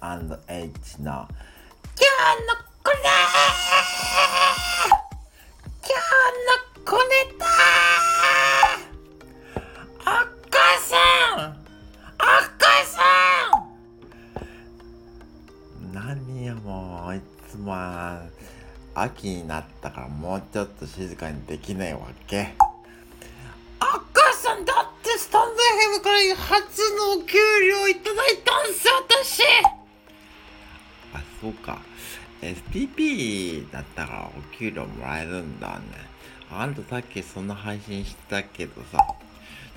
H の今日のこれ今日の小ネタお母さんお母さん何よもういつも秋になったからもうちょっと静かにできないわけお母さんだってスタンド FM から初のお給料いたそうか。SPP だったらお給料もらえるんだね。あんたさっきそんな配信してたけどさ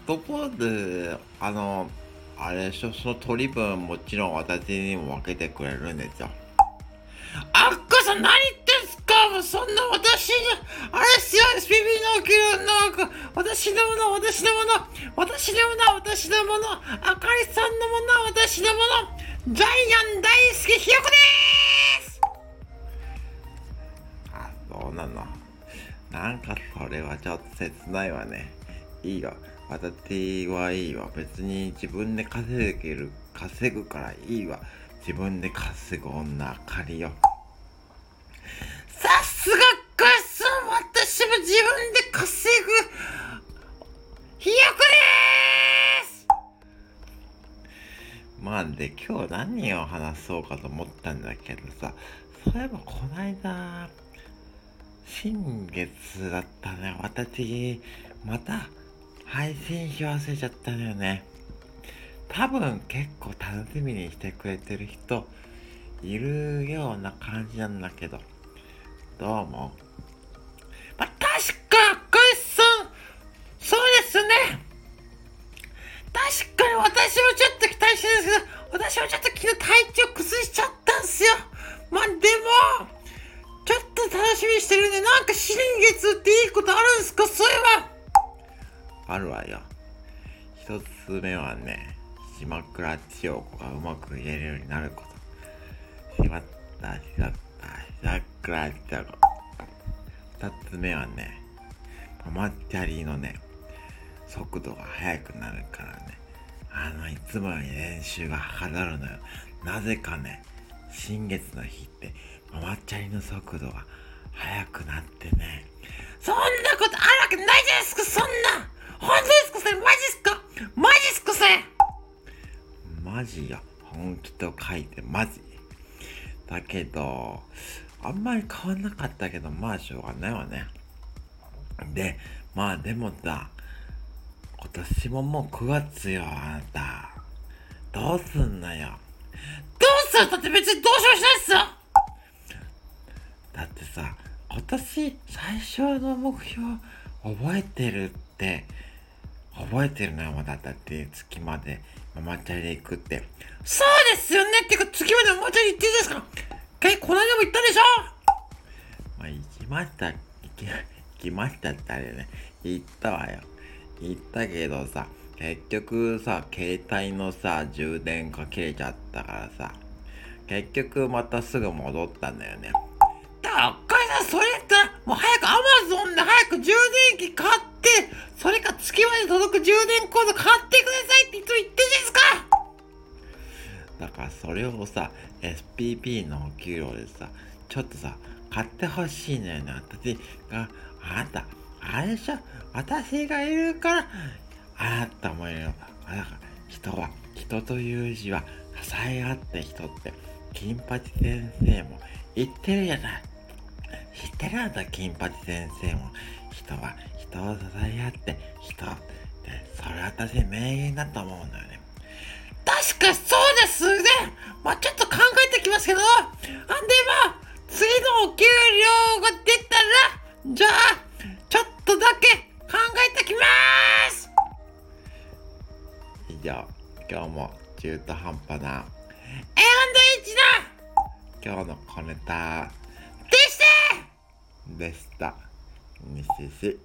ところであのあれでしょその取り分もちろん私にも分けてくれるんでしょ。あっかさん何言ってんすかもうそんな私に。あれっすよ SPP のお給料なんか私のもの私のもの。私のもの私のもの。あかりさんのもの私のもの。ジャイアン大好きひよこですそうなの。なんかそれはちょっと切ないわね。いいよ。私はいいわ別に自分で稼げる稼ぐからいいわ。自分で稼ぐ女借りよ。さすが母さん私も自分で稼ぐ。ひよこです！まあで今日何を話そうかと思ったんだけどさ。そういえばこないだ新月だったね。私また配信し忘れちゃったのよね。多分結構楽しみにしてくれてる人いるような感じなんだけど。どうもまあ、確か赤石さんそうですね。確かに私もちょっと期待してるんですけど私もちょっと昨日体調崩しちゃったんすよ。まあでもちょっと楽しみにしてるんでなんか新月っていいことあるんすか？そういえば。あるわよ。一つ目はね島倉千代子がうまく言えるようになること。しまったしまった島倉千代子。二つ目はねママチャリのね速度が速くなるからね。あのいつもより練習がはかどるのよ。なぜかね新月の日ってママチャリの速度が速くなってね。そんなことあるわけないじゃないですかそんな。本当ですかそれマジっすか？マジっすかそれ？マジよ。本気と書いてマジ。だけどあんまり変わんなかったけどまあしょうがないわね。でまあでもさ今年ももう9月よあなた。どうすんのよ。どうする？だって別にどうしようしないっすよ。だってさ今年最初の目標覚えてるって覚えてるのよまだだって月までママチャリで行くって。そうですよねっていうか月までママチャリ行っていいですか。えこの間も行ったでしょ。まあ行きました。行き行きましたってあれね。行ったわよ。行ったけどさ結局さ携帯のさ充電が切れちゃったからさ結局またすぐ戻ったんだよね。だからお母さんそれやったらもう早くアマゾンで早く充電器買ってそれか月まで届く充電コード買ってくださいっていつも言ってんじゃないですか。だからそれをさ SPP のお給料でさちょっとさ買ってほしいのよね私があなたあれでしょ私がいるからあなたもいる。よだから人は人という字は支え合って人って金八先生も言ってるじゃない。知ってるあんた金八先生も。人は人を支え合って人ってそれは私名言だと思うのよね。確かそうですね。まあちょっと考えてきますけど。あでも次のお給料が出たらじゃあちょっとだけ考えてきます。以上今日も中途半端な。A&H の今日の小ネタ。でした。にしし